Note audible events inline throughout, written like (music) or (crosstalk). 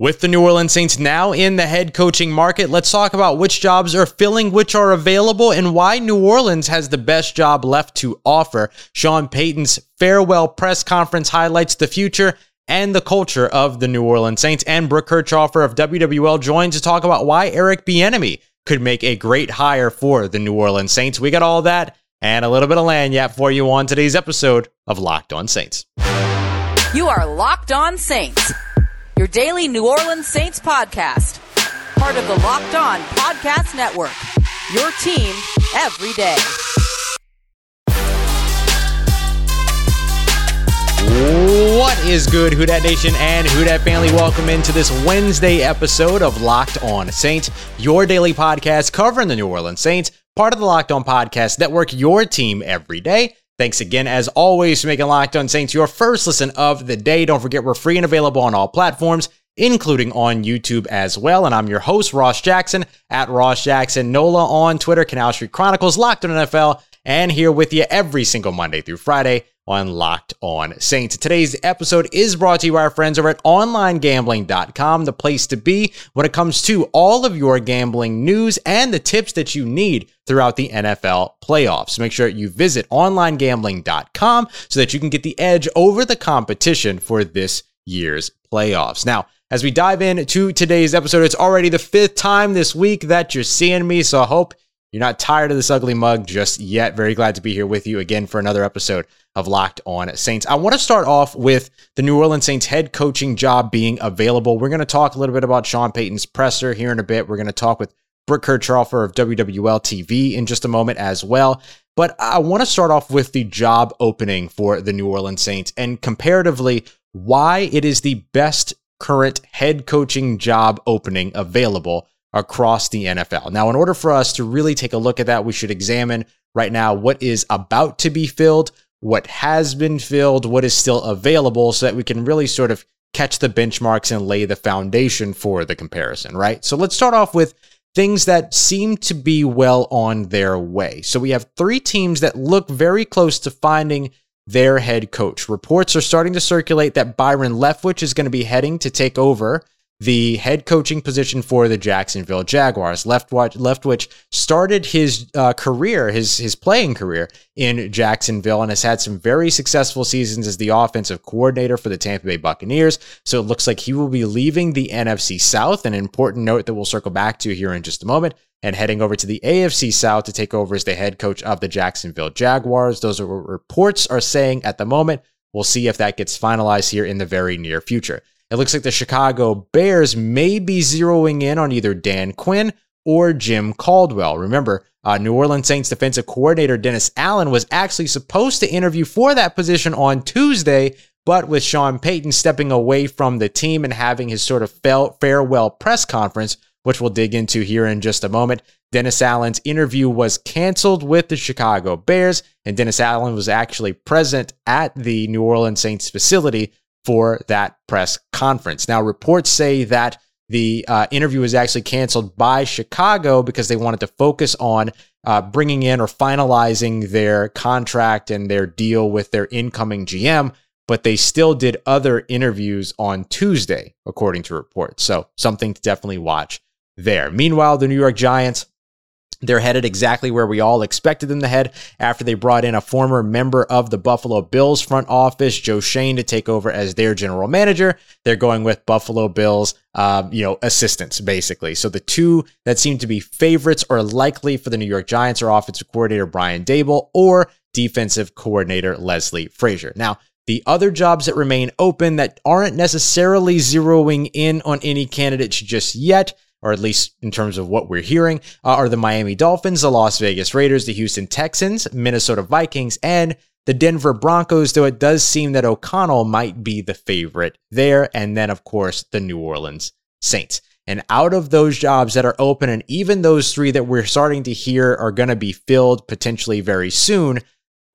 With the New Orleans Saints now in the head coaching market, let's talk about which jobs are filling, which are available, and why New Orleans has the best job left to offer. Sean Payton's farewell press conference highlights the future and the culture of the New Orleans Saints. And Brooke Kirchhoffer of WWL joins to talk about why Eric Bieniemy could make a great hire for the New Orleans Saints. We got all that and a little bit of lagniappe for you on today's episode of Locked On Saints. You are Locked On Saints your daily New Orleans Saints podcast. Part of the Locked On Podcast Network. Your team every day. What is good, Who Dat Nation and Who Dat family? Welcome into this Wednesday episode of Locked On Saints, your daily podcast covering the New Orleans Saints, part of the Locked On Podcast Network, your team every day. Thanks again, as always, for making Locked On Saints your first listen of the day. Don't forget, we're free and available on all platforms, including on YouTube as well. And I'm your host, Ross Jackson, at Ross Jackson Nola on Twitter, Canal Street Chronicles, Locked On NFL, and here with you every single Monday through Friday on Locked On Saints. Today's episode is brought to you by our friends over at OnlineGambling.com, the place to be when it comes to all of your gambling news and the tips that you need throughout the NFL playoffs. Make sure you visit OnlineGambling.com so that you can get the edge over the competition for this year's playoffs. Now, as we dive into today's episode, it's already the fifth time this week that you're seeing me, so I hope you're not tired of this ugly mug just yet. Very glad to be here with you again for another episode of Locked On Saints. I want to start off with the New Orleans Saints head coaching job being available. We're going to talk a little bit about Sean Payton's presser here in a bit. We're going to talk with Brooke Kirchhoffer of WWL TV in just a moment as well. But I want to start off with the job opening for the New Orleans Saints and comparatively why it is the best current head coaching job opening available across the NFL. Now, in order for us to really take a look at that, we should examine right now what is about to be filled, what has been filled, what is still available, so that we can really sort of catch the benchmarks and lay the foundation for the comparison, right? So let's start off with things that seem to be well on their way. So we have three teams that look very close to finding their head coach. Reports are starting to circulate that Byron Leftwich is going to be heading to take over the head coaching position for the Jacksonville Jaguars. Leftwich, Leftwich started his uh, career, his his playing career in Jacksonville, and has had some very successful seasons as the offensive coordinator for the Tampa Bay Buccaneers. So it looks like he will be leaving the NFC South. An important note that we'll circle back to here in just a moment, and heading over to the AFC South to take over as the head coach of the Jacksonville Jaguars. Those are what reports are saying at the moment. We'll see if that gets finalized here in the very near future. It looks like the Chicago Bears may be zeroing in on either Dan Quinn or Jim Caldwell. Remember, uh, New Orleans Saints defensive coordinator Dennis Allen was actually supposed to interview for that position on Tuesday, but with Sean Payton stepping away from the team and having his sort of farewell press conference, which we'll dig into here in just a moment, Dennis Allen's interview was canceled with the Chicago Bears, and Dennis Allen was actually present at the New Orleans Saints facility for that press conference. Now, reports say that the uh, interview was actually canceled by Chicago because they wanted to focus on uh, bringing in or finalizing their contract and their deal with their incoming GM. But they still did other interviews on Tuesday, according to reports. So, something to definitely watch there. Meanwhile, the New York Giants they're headed exactly where we all expected them to head after they brought in a former member of the Buffalo Bills front office, Joe Schoen, to take over as their general manager. They're going with Buffalo Bills, um, you know, assistants basically. So the two that seem to be favorites or likely for the New York Giants are offensive coordinator Brian Daboll or defensive coordinator Leslie Frazier. Now, the other jobs that remain open that aren't necessarily zeroing in on any candidates just yet or at least in terms of what we're hearing, uh, are the Miami Dolphins, the Las Vegas Raiders, the Houston Texans, Minnesota Vikings, and the Denver Broncos, though it does seem that O'Connell might be the favorite there. And then, of course, the New Orleans Saints. And out of those jobs that are open, and even those three that we're starting to hear are going to be filled potentially very soon,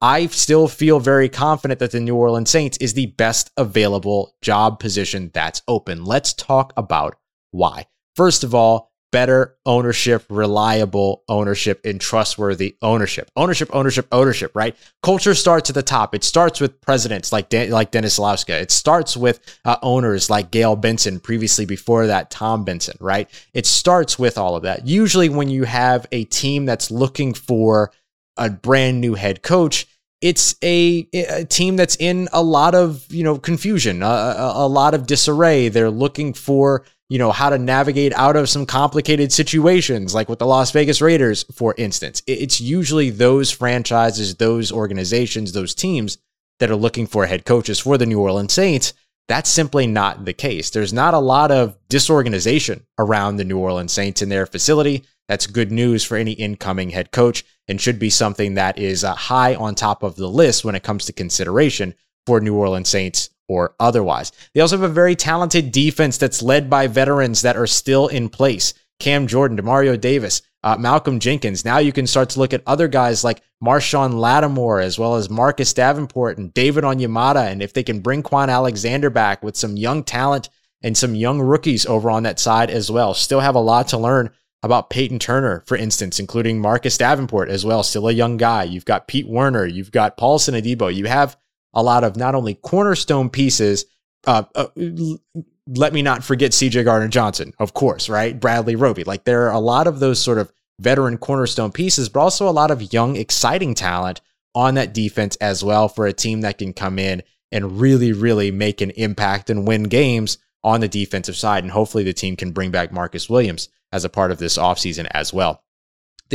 I still feel very confident that the New Orleans Saints is the best available job position that's open. Let's talk about why. First of all, better ownership, reliable ownership, and trustworthy ownership. Ownership, ownership, ownership, right? Culture starts at the top. It starts with presidents like De- like Dennis Lauscha. It starts with uh, owners like Gayle Benson, previously before that, Tom Benson, right? It starts with all of that. Usually, when you have a team that's looking for a brand new head coach, it's a, a, team that's in a lot of you know confusion, a, a, a lot of disarray. They're looking for you know, how to navigate out of some complicated situations, like with the Las Vegas Raiders, for instance. It's usually those franchises, those organizations, those teams that are looking for head coaches for the New Orleans Saints. That's simply not the case. There's not a lot of disorganization around the New Orleans Saints in their facility. That's good news for any incoming head coach and should be something that is uh, high on top of the list when it comes to consideration for New Orleans Saints or otherwise. They also have a very talented defense that's led by veterans that are still in place. Cam Jordan, Demario Davis, uh, Malcolm Jenkins. Now you can start to look at other guys like Marshon Lattimore, as well as Marcus Davenport and David Onyemata. And if they can bring Kwon Alexander back with some young talent and some young rookies over on that side as well, still have a lot to learn about Peyton Turner, for instance, including Marcus Davenport as well, still a young guy. You've got Pete Werner, you've got Paulson Adebo, you have a lot of not only cornerstone pieces. Uh, uh, let me not forget CJ Gardner Johnson, of course, right? Bradley Roby. Like there are a lot of those sort of veteran cornerstone pieces, but also a lot of young, exciting talent on that defense as well for a team that can come in and really, really make an impact and win games on the defensive side. And hopefully the team can bring back Marcus Williams as a part of this offseason as well.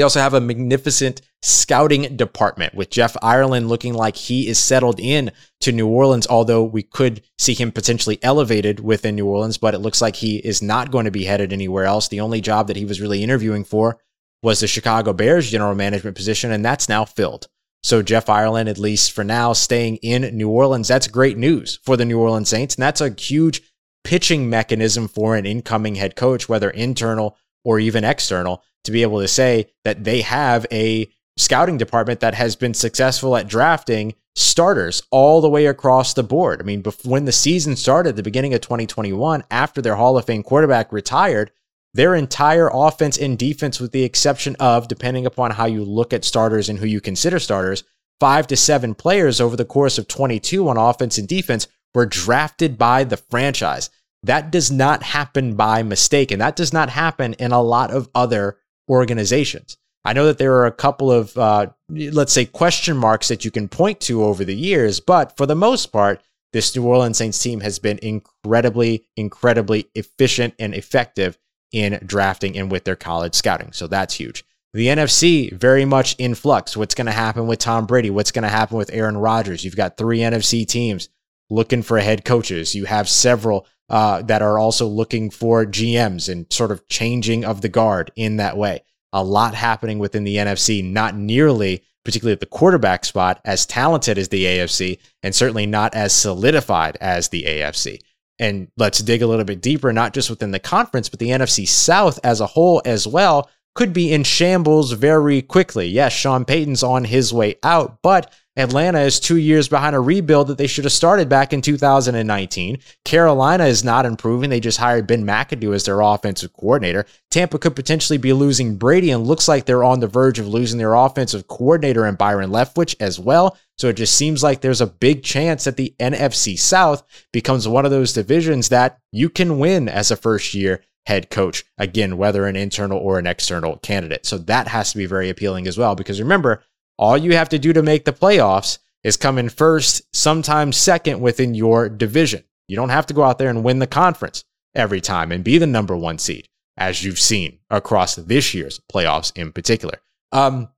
They also have a magnificent scouting department with Jeff Ireland looking like he is settled in to New Orleans, although we could see him potentially elevated within New Orleans, but it looks like he is not going to be headed anywhere else. The only job that he was really interviewing for was the Chicago Bears general management position, and that's now filled. So Jeff Ireland, at least for now, staying in New Orleans. That's great news for the New Orleans Saints. And that's a huge pitching mechanism for an incoming head coach, whether internal or even external, to be able to say that they have a scouting department that has been successful at drafting starters all the way across the board. I mean, when the season started, the beginning of 2021, after their Hall of Fame quarterback retired, their entire offense and defense, with the exception of, depending upon how you look at starters and who you consider starters, five to seven players over the course of 22 on offense and defense were drafted by the franchise. That does not happen by mistake, and that does not happen in a lot of other organizations. I know that there are a couple of, uh, let's say, question marks that you can point to over the years, but for the most part, this New Orleans Saints team has been incredibly, incredibly efficient and effective in drafting and with their college scouting. So that's huge. The NFC very much in flux. What's going to happen with Tom Brady? What's going to happen with Aaron Rodgers? You've got three NFC teams looking for head coaches. You have several uh, that are also looking for GMs and sort of changing of the guard in that way. A lot happening within the NFC, not nearly, particularly at the quarterback spot, as talented as the AFC, and certainly not as solidified as the AFC. And let's dig a little bit deeper, not just within the conference, but the NFC South as a whole as well could be in shambles very quickly. Yes, Sean Payton's on his way out, but Atlanta is two years behind a rebuild that they should have started back in 2019. Carolina is not improving. They just hired Ben McAdoo as their offensive coordinator. Tampa could potentially be losing Brady and looks like they're on the verge of losing their offensive coordinator and Byron Leftwich as well. So it just seems like there's a big chance that the NFC South becomes one of those divisions that you can win as a first year head coach. Again, whether an internal or an external candidate. So that has to be very appealing as well. Because remember, all you have to do to make the playoffs is come in first, sometimes second within your division. You don't have to go out there and win the conference every time and be the number one seed, as you've seen across this year's playoffs in particular. Um,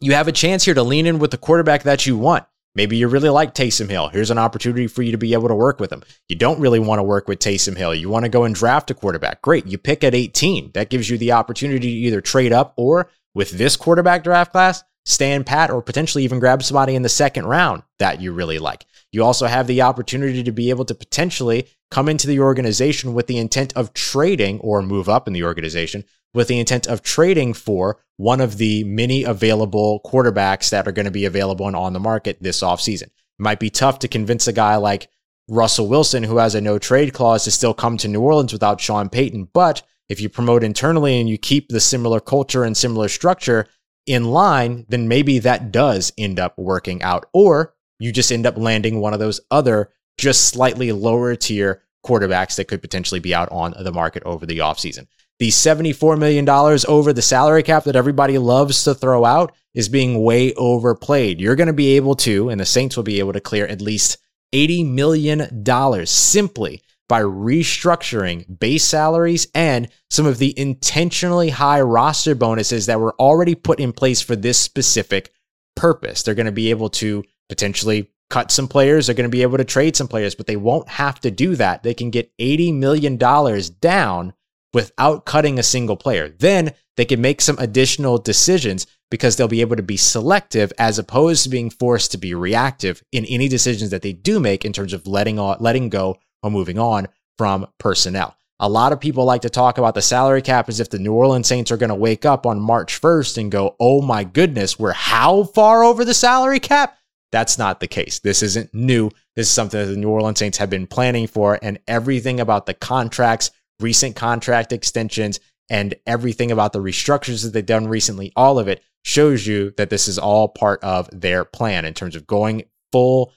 you have a chance here to lean in with the quarterback that you want. Maybe you really like Taysom Hill. Here's an opportunity for you to be able to work with him. You don't really want to work with Taysom Hill. You want to go and draft a quarterback. Great. You pick at 18. That gives you the opportunity to either trade up or with this quarterback draft class, stand pat or potentially even grab somebody in the second round that you really like. You also have the opportunity to be able to potentially come into the organization with the intent of trading or move up in the organization with the intent of trading for one of the many available quarterbacks that are going to be available and on the market this offseason. It might be tough to convince a guy like Russell Wilson, who has a no trade clause, to still come to New Orleans without Sean Payton. But if you promote internally and you keep the similar culture and similar structure in line, then maybe that does end up working out. Or you just end up landing one of those other just slightly lower tier quarterbacks that could potentially be out on the market over the offseason. The $74 million over the salary cap that everybody loves to throw out is being way overplayed. You're going to be able to, and the Saints will be able to clear at least $80 million simply by restructuring base salaries and some of the intentionally high roster bonuses that were already put in place for this specific purpose. They're going to be able to potentially cut some players, they're going to be able to trade some players, but they won't have to do that. They can get $80 million down without cutting a single player. Then they can make some additional decisions because they'll be able to be selective as opposed to being forced to be reactive in any decisions that they do make in terms of letting letting go or moving on from personnel. A lot of people like to talk about the salary cap as if the New Orleans Saints are going to wake up on March 1st and go, "Oh my goodness, we're how far over the salary cap?" That's not the case. This isn't new. This is something that the New Orleans Saints have been planning for, and everything about the contracts, recent contract extensions, and everything about the restructures that they've done recently, all of it shows you that this is all part of their plan in terms of going fully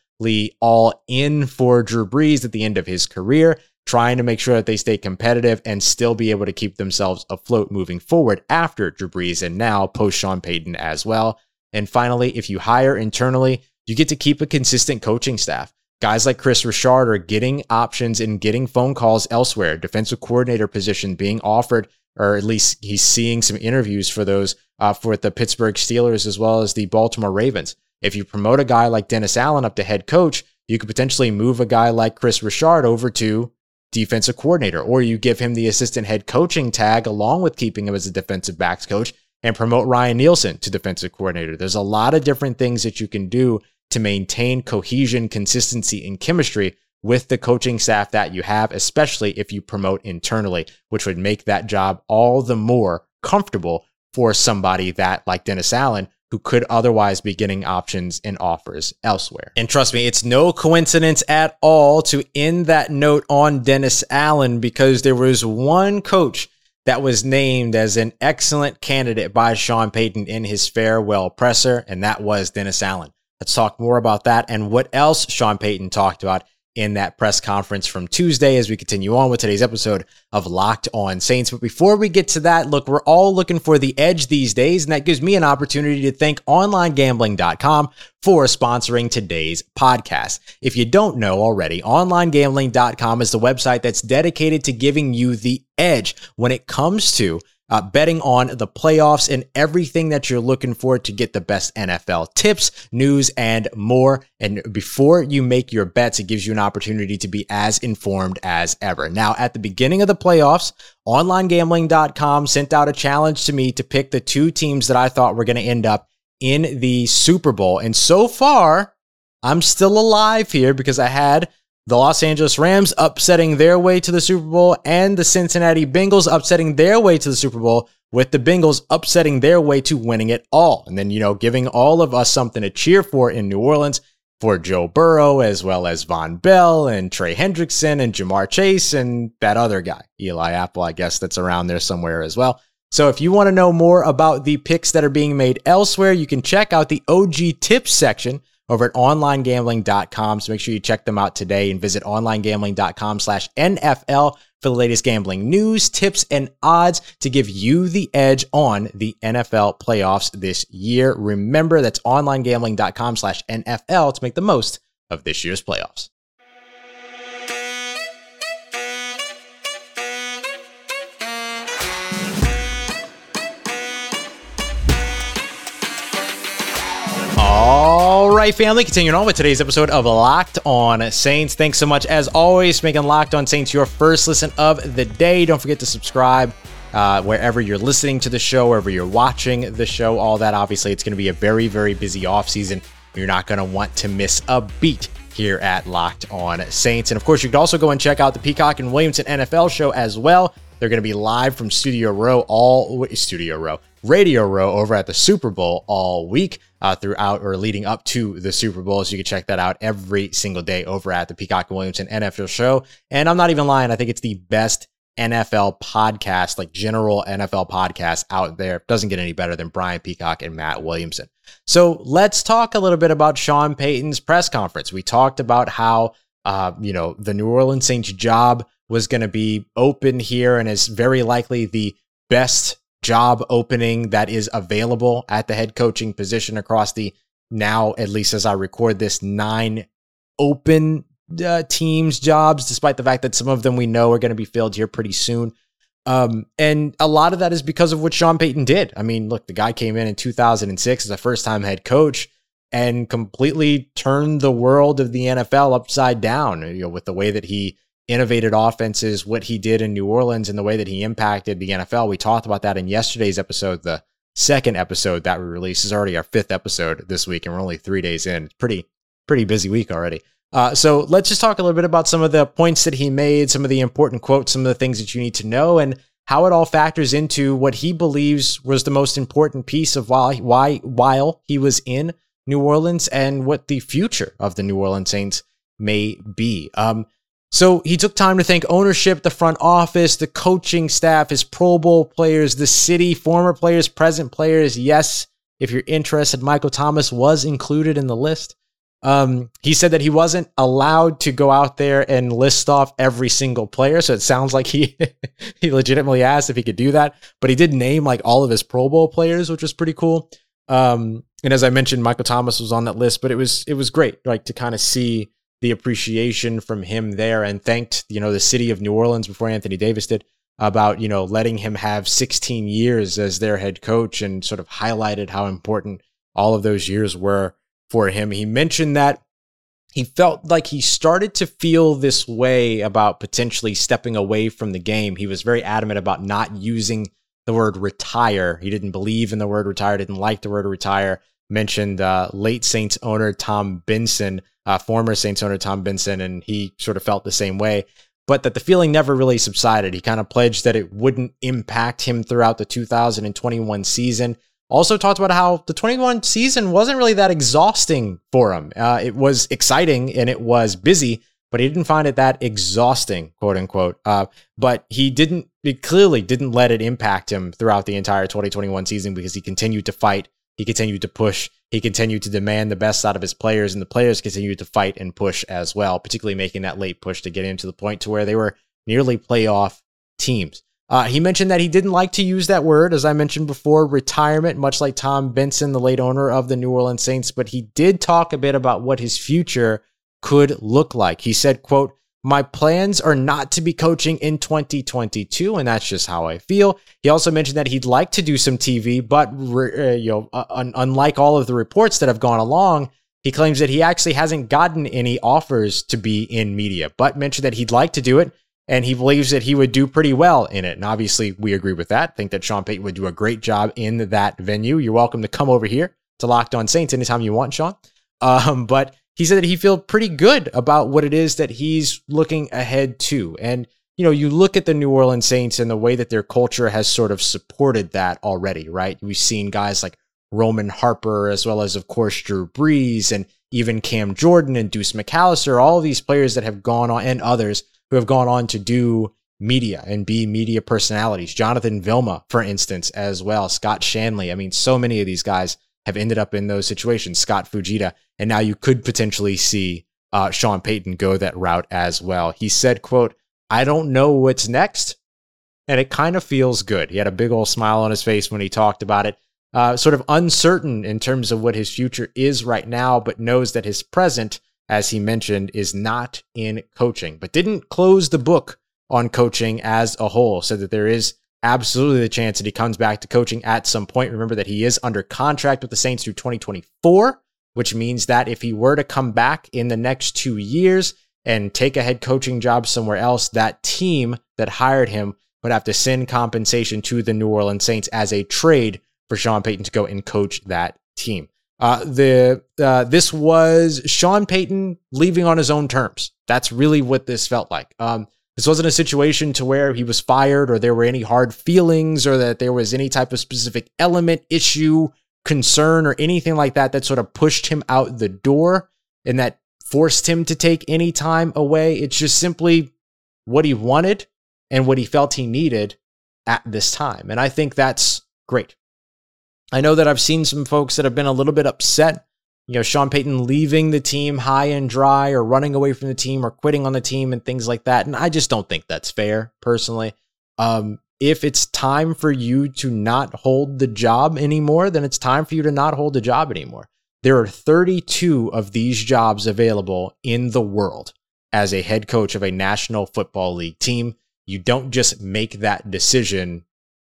all in for Drew Brees at the end of his career, trying to make sure that they stay competitive and still be able to keep themselves afloat moving forward after Drew Brees and now post Sean Payton as well. And finally, if you hire internally, you get to keep a consistent coaching staff. Guys like Kris Richard are getting options and getting phone calls elsewhere. Defensive coordinator position being offered, or at least he's seeing some interviews for those uh, for the Pittsburgh Steelers as well as the Baltimore Ravens. If you promote a guy like Dennis Allen up to head coach, you could potentially move a guy like Kris Richard over to defensive coordinator, or you give him the assistant head coaching tag along with keeping him as a defensive backs coach and promote Ryan Nielsen to defensive coordinator. There's a lot of different things that you can do to maintain cohesion, consistency, and chemistry with the coaching staff that you have, especially if you promote internally, which would make that job all the more comfortable for somebody that, like Dennis Allen, who could otherwise be getting options and offers elsewhere. And trust me, it's no coincidence at all to end that note on Dennis Allen because there was one coach that was named as an excellent candidate by Sean Payton in his farewell presser, and that was Dennis Allen. Let's talk more about that and what else Sean Payton talked about in that press conference from Tuesday as we continue on with today's episode of Locked On Saints. But before we get to that, look, we're all looking for the edge these days, and that gives me an opportunity to thank OnlineGambling.com for sponsoring today's podcast. If you don't know already, OnlineGambling.com is the website that's dedicated to giving you the edge when it comes to uh, betting on the playoffs and everything that you're looking for to get the best NFL tips, news, and more. And before you make your bets, it gives you an opportunity to be as informed as ever. Now, at the beginning of the playoffs, OnlineGambling.com sent out a challenge to me to pick the two teams that I thought were going to end up in the Super Bowl. And so far, I'm still alive here because I had the Los Angeles Rams upsetting their way to the Super Bowl and the Cincinnati Bengals upsetting their way to the Super Bowl with the Bengals upsetting their way to winning it all. And then, you know, giving all of us something to cheer for in New Orleans for Joe Burrow, as well as Vonn Bell and Trey Hendrickson and Ja'Marr Chase and that other guy, Eli Apple, I guess that's around there somewhere as well. So if you want to know more about the picks that are being made elsewhere, you can check out the OG tips section over at onlinegambling.com. So make sure you check them out today and visit onlinegambling.com slash NFL for the latest gambling news, tips, and odds to give you the edge on the NFL playoffs this year. Remember, that's onlinegambling.com slash NFL to make the most of this year's playoffs. Right, family, continuing on with today's episode of Locked On Saints. Thanks so much, as always, for making Locked On Saints your first listen of the day. Don't forget to subscribe uh, wherever you're listening to the show, wherever you're watching the show, all that. Obviously, it's going to be a very, very busy off season. You're not going to want to miss a beat here at Locked On Saints. And of course, you could also go and check out the Peacock and Williamson NFL show as well. They're going to be live from Studio Row all Studio Row, Radio Row over at the Super Bowl all week uh, throughout or leading up to the Super Bowl. So you can check that out every single day over at the Peacock and Williamson NFL show. And I'm not even lying. I think it's the best NFL podcast, like general NFL podcast out there. Doesn't get any better than Brian Peacock and Matt Williamson. So let's talk a little bit about Sean Payton's press conference. We talked about how, uh, you know, the New Orleans Saints job was going to be open here and is very likely the best job opening that is available at the head coaching position across the now, at least as I record this, nine open uh, teams jobs, despite the fact that some of them we know are going to be filled here pretty soon. Um, and a lot of that is because of what Sean Payton did. I mean, look, the guy came in in 2006 as a first time head coach and completely turned the world of the NFL upside down, you know, with the way that he innovated offenses, what he did in New Orleans, and the way that he impacted the NFL. We talked about that in yesterday's episode. The second episode that we released is already our fifth episode this week, and we're only three days in. It's pretty, pretty busy week already. Uh, so let's just talk a little bit about some of the points that he made, some of the important quotes, some of the things that you need to know, and how it all factors into what he believes was the most important piece of why why while he was in New Orleans and what the future of the New Orleans Saints may be. Um, so he took time to thank ownership, the front office, the coaching staff, his Pro Bowl players, the city, former players, present players. Yes, if you're interested, Michael Thomas was included in the list. Um, he said that he wasn't allowed to go out there and list off every single player. So it sounds like he (laughs) he legitimately asked if he could do that, but he did name like all of his Pro Bowl players, which was pretty cool. Um, and as I mentioned, Michael Thomas was on that list, but it was it was great, like to kind of see the appreciation from him there and thanked, you know, the city of New Orleans before Anthony Davis did about, you know, letting him have 16 years as their head coach and sort of highlighted how important all of those years were for him. He mentioned that he felt like he started to feel this way about potentially stepping away from the game. He was very adamant about not using the word retire. He didn't believe in the word retire, didn't like the word retire. Mentioned uh, late Saints owner Tom Benson uh, former Saints owner Tom Benson, and he sort of felt the same way. But that the feeling never really subsided. He kind of pledged that it wouldn't impact him throughout the 2021 season. Also talked about how the 21 season wasn't really that exhausting for him. Uh, it was exciting and it was busy, but he didn't find it that exhausting, quote unquote. Uh, but he didn't, he clearly didn't let it impact him throughout the entire 2021 season because he continued to fight. He continued to push he continued to demand the best out of his players, and the players continued to fight and push as well, particularly making that late push to get into the point to where they were nearly playoff teams. Uh, he mentioned that he didn't like to use that word, as I mentioned before, retirement, much like Tom Benson, the late owner of the New Orleans Saints, but he did talk a bit about what his future could look like. He said, quote, my plans are not to be coaching in 2022, and that's just how I feel. He also mentioned that he'd like to do some TV, but uh, you know, uh, un- unlike all of the reports that have gone along, he claims that he actually hasn't gotten any offers to be in media, but mentioned that he'd like to do it, and he believes that he would do pretty well in it. And obviously, we agree with that. Think that Sean Payton would do a great job in that venue. You're welcome to come over here to Locked On Saints anytime you want, Sean. Um, but he said that he felt pretty good about what it is that he's looking ahead to. And, you know, you look at the New Orleans Saints and the way that their culture has sort of supported that already, right? We've seen guys like Roman Harper, as well as, of course, Drew Brees and even Cam Jordan and Deuce McAllister, all these players that have gone on and others who have gone on to do media and be media personalities. Jonathan Vilma, for instance, as well. Scott Shanle. I mean, so many of these guys have ended up in those situations. Scott Fujita, and now you could potentially see uh, Sean Payton go that route as well. He said, "quote I don't know what's next, and it kind of feels good." He had a big old smile on his face when he talked about it. Uh, sort of uncertain in terms of what his future is right now, but knows that his present, as he mentioned, is not in coaching. But didn't close the book on coaching as a whole. Said that there is absolutely the chance that he comes back to coaching at some point. Remember that he is under contract with the Saints through 2024, which means that if he were to come back in the next two years and take a head coaching job somewhere else, that team that hired him would have to send compensation to the New Orleans Saints as a trade for Sean Payton to go and coach that team. Uh, the uh, this was Sean Payton leaving on his own terms. That's really what this felt like. Um, This wasn't a situation to where he was fired or there were any hard feelings or that there was any type of specific element, issue, concern, or anything like that that sort of pushed him out the door and that forced him to take any time away. It's just simply what he wanted and what he felt he needed at this time. And I think that's great. I know that I've seen some folks that have been a little bit upset. You know, Sean Payton leaving the team high and dry or running away from the team or quitting on the team and things like that. And I just don't think that's fair, personally. Um, if it's time for you to not hold the job anymore, then it's time for you to not hold the job anymore. There are 32 of these jobs available in the world as a head coach of a National Football League team. You don't just make that decision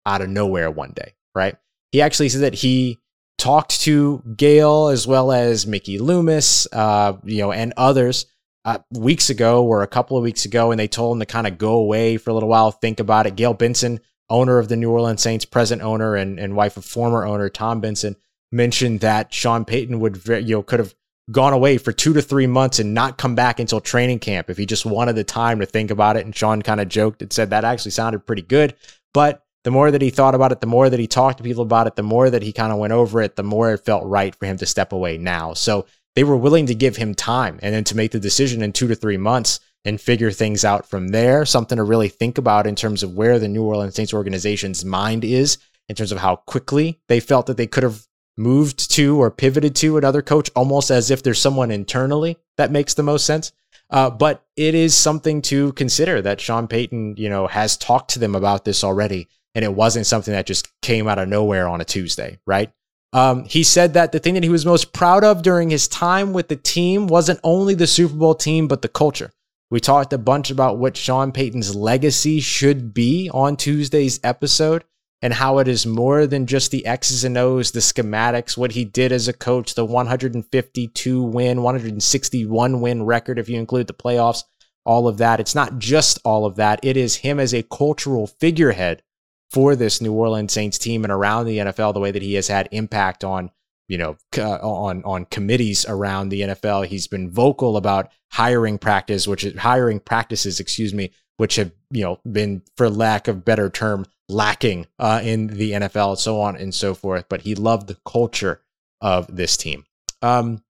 out of nowhere one day, right? He actually said that he talked to Gayle as well as Mickey Loomis, uh, you know, and others uh, weeks ago or a couple of weeks ago, and they told him to kind of go away for a little while, think about it. Gayle Benson, owner of the New Orleans Saints, present owner and, and wife of former owner Tom Benson, mentioned that Sean Payton would, you know, could have gone away for two to three months and not come back until training camp if he just wanted the time to think about it. And Sean kind of joked and said that actually sounded pretty good. But the more that he thought about it, the more that he talked to people about it, the more that he kind of went over it, the more it felt right for him to step away now. So they were willing to give him time and then to make the decision in two to three months and figure things out from there. Something to really think about in terms of where the New Orleans Saints organization's mind is in terms of how quickly they felt that they could have moved to or pivoted to another coach, almost as if there's someone internally that makes the most sense. Uh, but it is something to consider that Sean Payton, you know, has talked to them about this already, and it wasn't something that just came out of nowhere on a Tuesday, right? Um, he said that the thing that he was most proud of during his time with the team wasn't only the Super Bowl team, but the culture. We talked a bunch about what Sean Payton's legacy should be on Tuesday's episode and how it is more than just the X's and O's, the schematics, what he did as a coach, the 152 win, 161 win record, if you include the playoffs, all of that. It's not just all of that. It is him as a cultural figurehead for this New Orleans Saints team and around the NFL, the way that he has had impact on, you know, uh, on on committees around the NFL. He's been vocal about hiring practice, which is hiring practices, excuse me, which have you know been, for lack of better term, lacking uh, in the NFL, and so on and so forth. But he loved the culture of this team. Um,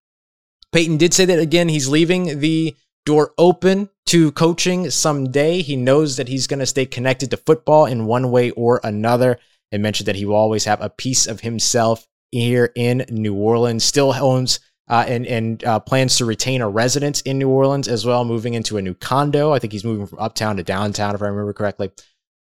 Payton did say that again. He's leaving the door open to coaching someday. He knows that he's going to stay connected to football in one way or another and mentioned that he will always have a piece of himself here in New Orleans. Still owns uh, and and uh, plans to retain a residence in New Orleans as well, moving into a new condo. I think he's moving from uptown to downtown, if I remember correctly.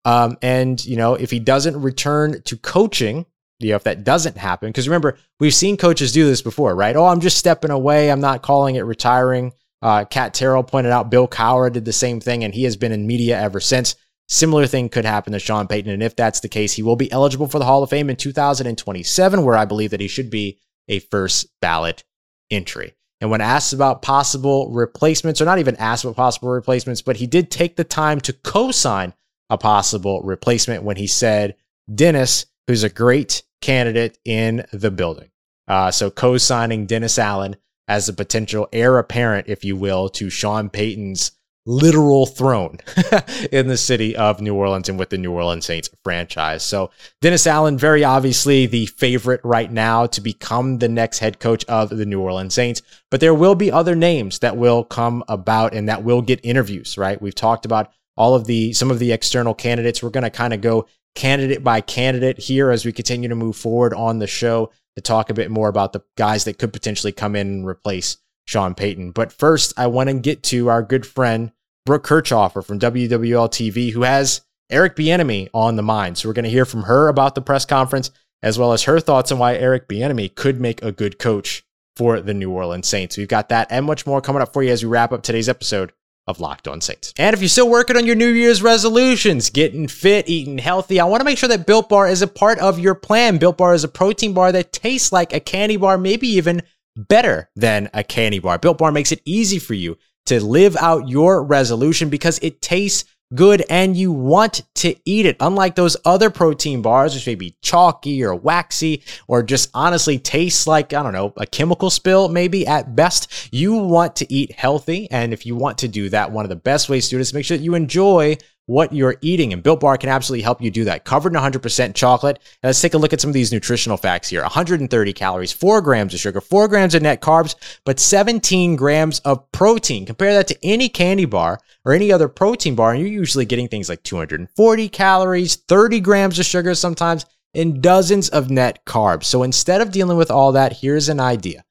Um, and you know, if he doesn't return to coaching, you know, if that doesn't happen, because remember, we've seen coaches do this before, right? Oh, I'm just stepping away. I'm not calling it retiring. Uh, Kat Terrell pointed out Bill Cowher did the same thing, and he has been in media ever since. Similar thing could happen to Sean Payton, and if that's the case, he will be eligible for the Hall of Fame in 2027, where I believe that he should be a first ballot entry. And when asked about possible replacements, or not even asked about possible replacements, but he did take the time to co sign a possible replacement when he said Dennis, who's a great candidate in the building. Uh, so co signing Dennis Allen as a potential heir apparent, if you will, to Sean Payton's literal throne (laughs) in the city of New Orleans and with the New Orleans Saints franchise. So Dennis Allen, very obviously the favorite right now to become the next head coach of the New Orleans Saints. But there will be other names that will come about and that will get interviews, right? We've talked about all of the some of the external candidates. We're going to kind of go candidate by candidate here as we continue to move forward on the show to talk a bit more about the guys that could potentially come in and replace Sean Payton. But first, I want to get to our good friend, Brooke Kirchhoffer from WWL TV, who has Eric Bieniemy on the mind. So we're going to hear from her about the press conference, as well as her thoughts on why Eric Bieniemy could make a good coach for the New Orleans Saints. We've got that and much more coming up for you as we wrap up today's episode of Locked On Saints. And if you're still working on your New Year's resolutions, getting fit, eating healthy, I want to make sure that Built Bar is a part of your plan. Built Bar is a protein bar that tastes like a candy bar, maybe even better than a candy bar. Built Bar makes it easy for you to live out your resolution because it tastes good and you want to eat it. Unlike those other protein bars, which may be chalky or waxy or just honestly tastes like, I don't know, a chemical spill, maybe at best, you want to eat healthy. And if you want to do that, one of the best ways to do it is make sure that you enjoy what you're eating. And Built Bar can absolutely help you do that. Covered in 100% chocolate. Let's take a look at some of these nutritional facts here 130 calories, 4 grams of sugar, 4 grams of net carbs, but 17 grams of protein. Compare that to any candy bar or any other protein bar, and you're usually getting things like 240 calories, 30 grams of sugar sometimes, and dozens of net carbs. So instead of dealing with all that, here's an idea.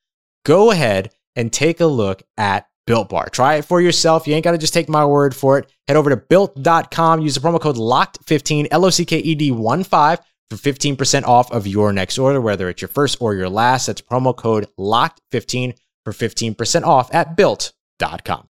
Go ahead and take a look at Built Bar. Try it for yourself. You ain't got to just take my word for it. Head over to built.com. Use the promo code LOCKED15, L O C K E D 1 5 for 15% off of your next order, whether it's your first or your last. That's promo code LOCKED15 for 15% off at built.com.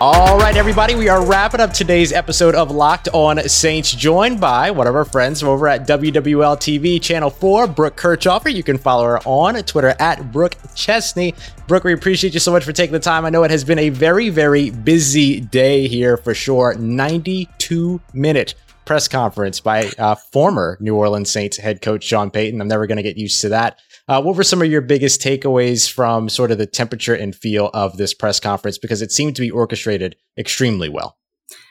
All right, everybody, we are wrapping up today's episode of Locked On Saints, joined by one of our friends from over at WWL TV Channel 4, Brooke Kirchhoffer. You can follow her on Twitter at Brooke Chesney. Brooke, we appreciate you so much for taking the time. I know it has been a very, very busy day here for sure. 92 minute press conference by uh, former New Orleans Saints head coach Sean Payton. I'm never going to get used to that. Uh, what were some of your biggest takeaways from sort of the temperature and feel of this press conference? Because it seemed to be orchestrated extremely well.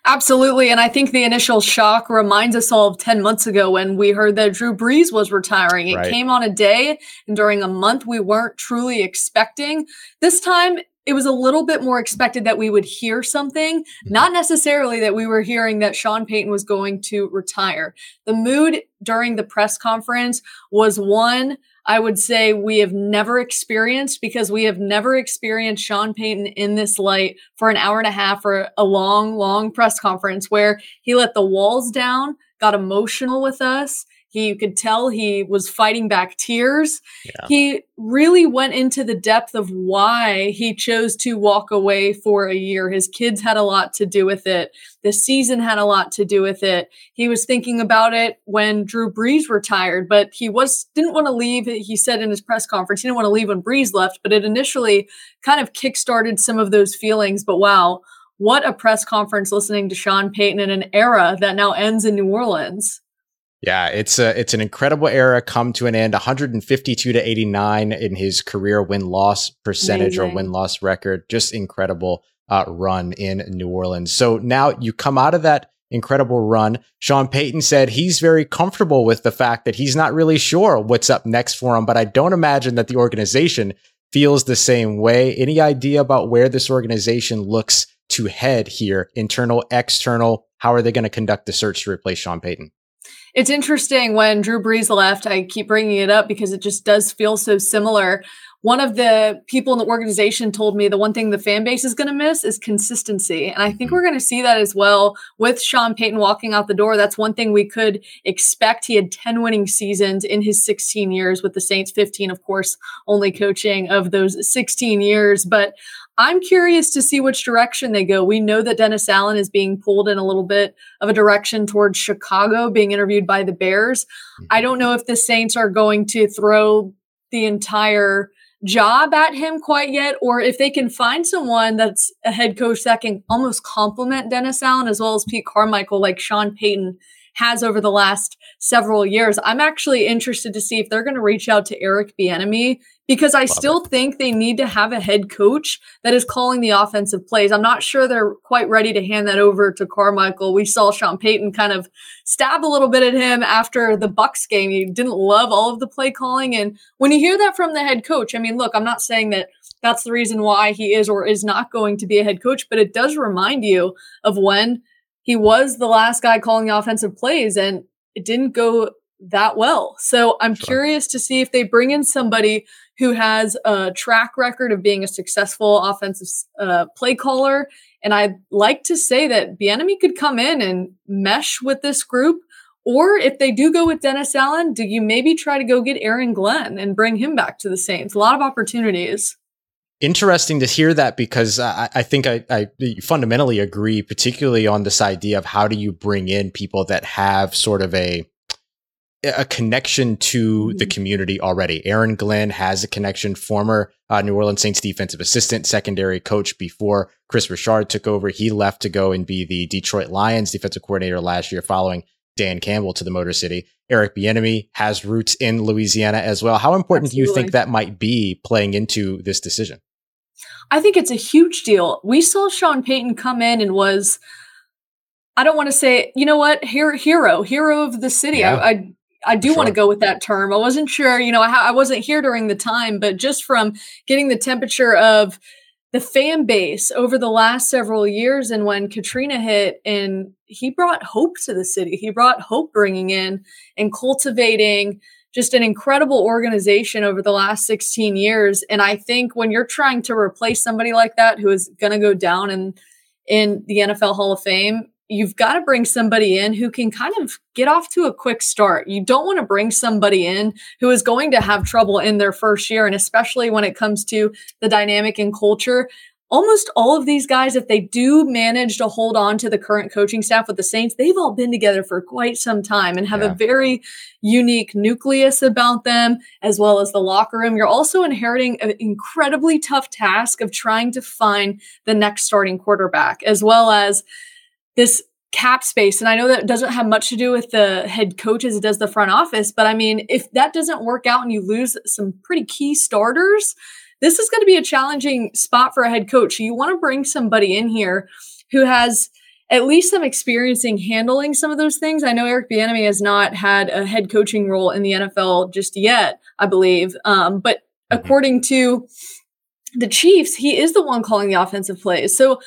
Absolutely. And I think the initial shock reminds us all of 10 months ago when we heard that Drew Brees was retiring. It right. came on a day and during a month we weren't truly expecting. This time, it was a little bit more expected that we would hear something, mm-hmm. not necessarily that we were hearing that Sean Payton was going to retire. The mood during the press conference was one I would say we have never experienced because we have never experienced Sean Payton in this light for an hour and a half or a long, long press conference where he let the walls down, got emotional with us. He you could tell he was fighting back tears. Yeah. He really went into the depth of why he chose to walk away for a year. His kids had a lot to do with it. The season had a lot to do with it. He was thinking about it when Drew Brees retired, but he was didn't want to leave. He said in his press conference he didn't want to leave when Brees left, but it initially kind of kickstarted some of those feelings. But wow, what a press conference listening to Sean Payton in an era that now ends in New Orleans. Yeah, it's a it's an incredible era come to an end. 152 to 89 in his career win loss percentage Amazing. or win loss record. Just incredible uh, run in New Orleans. So now you come out of that incredible run. Sean Payton said he's very comfortable with the fact that he's not really sure what's up next for him, but I don't imagine that the organization feels the same way. Any idea about where this organization looks to head here? Internal, external? How are they going to conduct the search to replace Sean Payton? It's interesting when Drew Brees left. I keep bringing it up because it just does feel so similar. One of the people in the organization told me the one thing the fan base is going to miss is consistency. And I think mm-hmm. we're going to see that as well with Sean Payton walking out the door. That's one thing we could expect. He had 10 winning seasons in his 16 years with the Saints, 15, of course, only coaching of those 16 years. But I'm curious to see which direction they go. We know that Dennis Allen is being pulled in a little bit of a direction towards Chicago, being interviewed by the Bears. Mm-hmm. I don't know if the Saints are going to throw the entire job at him quite yet, or if they can find someone that's a head coach that can almost complement Dennis Allen as well as Pete Carmichael, like Sean Payton has over the last several years. I'm actually interested to see if they're going to reach out to Eric Bieniemy because I Love still it. think they need to have a head coach that is calling the offensive plays. I'm not sure they're quite ready to hand that over to Carmichael. We saw Sean Payton kind of stab a little bit at him after the Bucs game. He didn't love all of the play calling and when you hear that from the head coach, I mean, look, I'm not saying that that's the reason why he is or is not going to be a head coach, but it does remind you of when he was the last guy calling the offensive plays and it didn't go that well. So I'm sure. curious to see if they bring in somebody who has a track record of being a successful offensive uh, play caller. And I'd like to say that Bieniemy could come in and mesh with this group. Or if they do go with Dennis Allen, do you maybe try to go get Aaron Glenn and bring him back to the Saints? A lot of opportunities interesting to hear that because I, I think I, I, fundamentally agree, particularly on this idea of how do you bring in people that have sort of a a connection to mm-hmm. the community already. Aaron Glenn has a connection, former uh, New Orleans Saints defensive assistant, secondary coach before Kris Richard took over. He left to go and be the Detroit Lions defensive coordinator last year following Dan Campbell to the Motor City. Eric Bieniemy has roots in Louisiana as well. How important Absolutely. do you think that might be playing into this decision? I think it's a huge deal. We saw Sean Payton come in and was, I don't want to say, you know what, hero, hero, hero of the city. Yeah. I, I, I do sure. want to go with that term. I wasn't sure, you know, I, I wasn't here during the time, but just from getting the temperature of the fan base over the last several years and when Katrina hit and he brought hope to the city. He brought hope bringing in and cultivating just an incredible organization over the last 16 years and I think when you're trying to replace somebody like that who is going to go down in in the NFL Hall of Fame, you've got to bring somebody in who can kind of get off to a quick start. You don't want to bring somebody in who is going to have trouble in their first year. And especially when it comes to the dynamic and culture, almost all of these guys, if they do manage to hold on to the current coaching staff with the Saints, they've all been together for quite some time and have yeah. a very unique nucleus about them, as well as the locker room. You're also inheriting an incredibly tough task of trying to find the next starting quarterback, as well as this cap space. And I know that doesn't have much to do with the head coaches, it does the front office. But I mean, if that doesn't work out and you lose some pretty key starters, this is going to be a challenging spot for a head coach. You want to bring somebody in here who has at least some experience in handling some of those things. I know Eric Bieniemy has not had a head coaching role in the NFL just yet, I believe. Um, but mm-hmm. according to the Chiefs, he is the one calling the offensive plays. So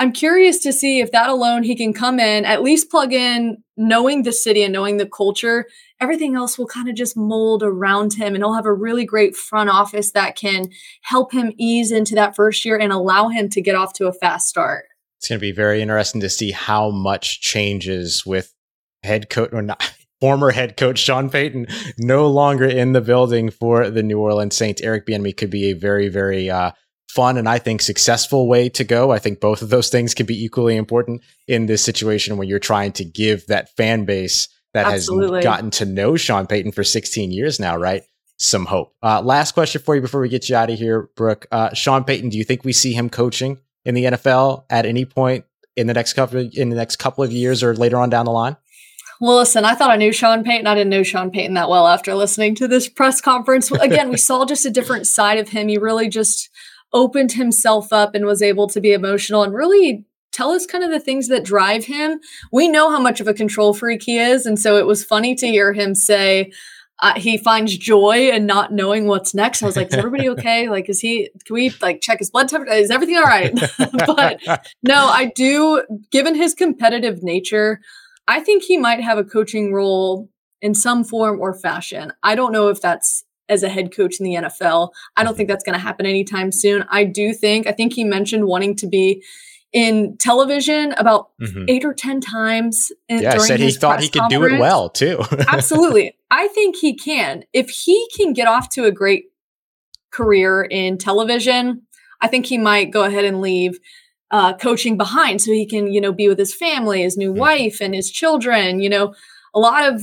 I'm curious to see if that alone he can come in, at least plug in knowing the city and knowing the culture. Everything else will kind of just mold around him, and he'll have a really great front office that can help him ease into that first year and allow him to get off to a fast start. It's going to be very interesting to see how much changes with head coach or not. (laughs) Former head coach Sean Payton no longer in the building for the New Orleans Saints. Eric Bieniemy could be a very, very uh, fun and I think successful way to go. I think both of those things can be equally important in this situation when you're trying to give that fan base that Absolutely. has gotten to know Sean Payton for 16 years now, right? Some hope. Uh, last question for you before we get you out of here, Brooke. Uh, Sean Payton, do you think we see him coaching in the NFL at any point in the next couple of, in the next couple of years or later on down the line? Well, listen, I thought I knew Sean Payton. I didn't know Sean Payton that well after listening to this press conference. Again, we saw just a different side of him. He really just opened himself up and was able to be emotional and really tell us kind of the things that drive him. We know how much of a control freak he is. And so it was funny to hear him say, uh, he finds joy in not knowing what's next. I was like, is everybody (laughs) okay? Like, is he, can we like check his blood temperature? Is everything all right? (laughs) but (laughs) no, I do, given his competitive nature, I think he might have a coaching role in some form or fashion. I don't know if that's as a head coach in the NFL. I don't think that's going to happen anytime soon. I do think, I think he mentioned wanting to be in television about mm-hmm. eight or 10 times. In, yeah, said he thought he could conference. do it well too. (laughs) Absolutely. I think he can. If he can get off to a great career in television, I think he might go ahead and leave uh, coaching behind so he can, you know, be with his family, his new mm-hmm. wife, and his children. You know, a lot of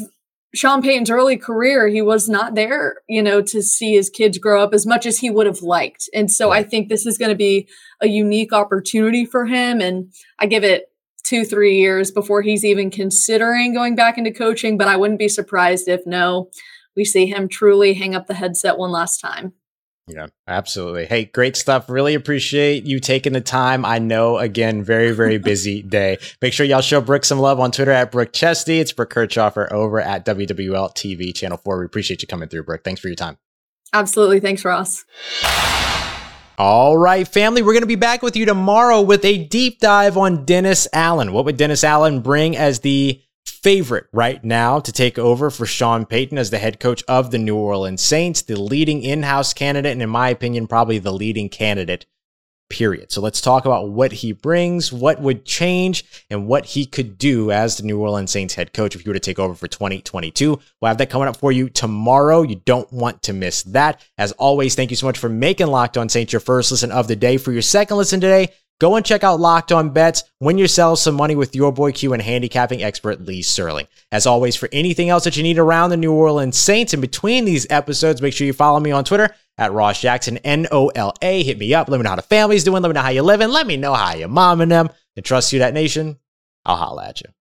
Sean Payton's early career, he was not there, you know, to see his kids grow up as much as he would have liked. And so I think this is going to be a unique opportunity for him. And I give it two, three years before he's even considering going back into coaching. But I wouldn't be surprised if no, we see him truly hang up the headset one last time. Yeah, absolutely. Hey, great stuff. Really appreciate you taking the time. I know, again, very, very busy (laughs) day. Make sure y'all show Brooke some love on Twitter at Brooke Chesty. It's Brooke Kirchhoffer over at WWL TV Channel 4. We appreciate you coming through, Brooke. Thanks for your time. Absolutely. Thanks, Ross. All right, family, we're going to be back with you tomorrow with a deep dive on Dennis Allen. What would Dennis Allen bring as the favorite right now to take over for Sean Payton as the head coach of the New Orleans Saints, the leading in house candidate, and in my opinion, probably the leading candidate, period. So let's talk about what he brings, what would change, and what he could do as the New Orleans Saints head coach if he were to take over for 2022. We'll have that coming up for you tomorrow. You don't want to miss that. As always, thank you so much for making Locked On Saints your first listen of the day. For your second listen today, Go and check out Locked On Bets. Win yourselves some money with your boy Q and handicapping expert Lee Sterling. As always, for anything else that you need around the New Orleans Saints in between these episodes, make sure you follow me on Twitter at Ross Jackson, N O L A. Hit me up. Let me know how the family's doing. Let me know how you're living. Let me know how your mom and them. And trust you, that nation. I'll holla at you.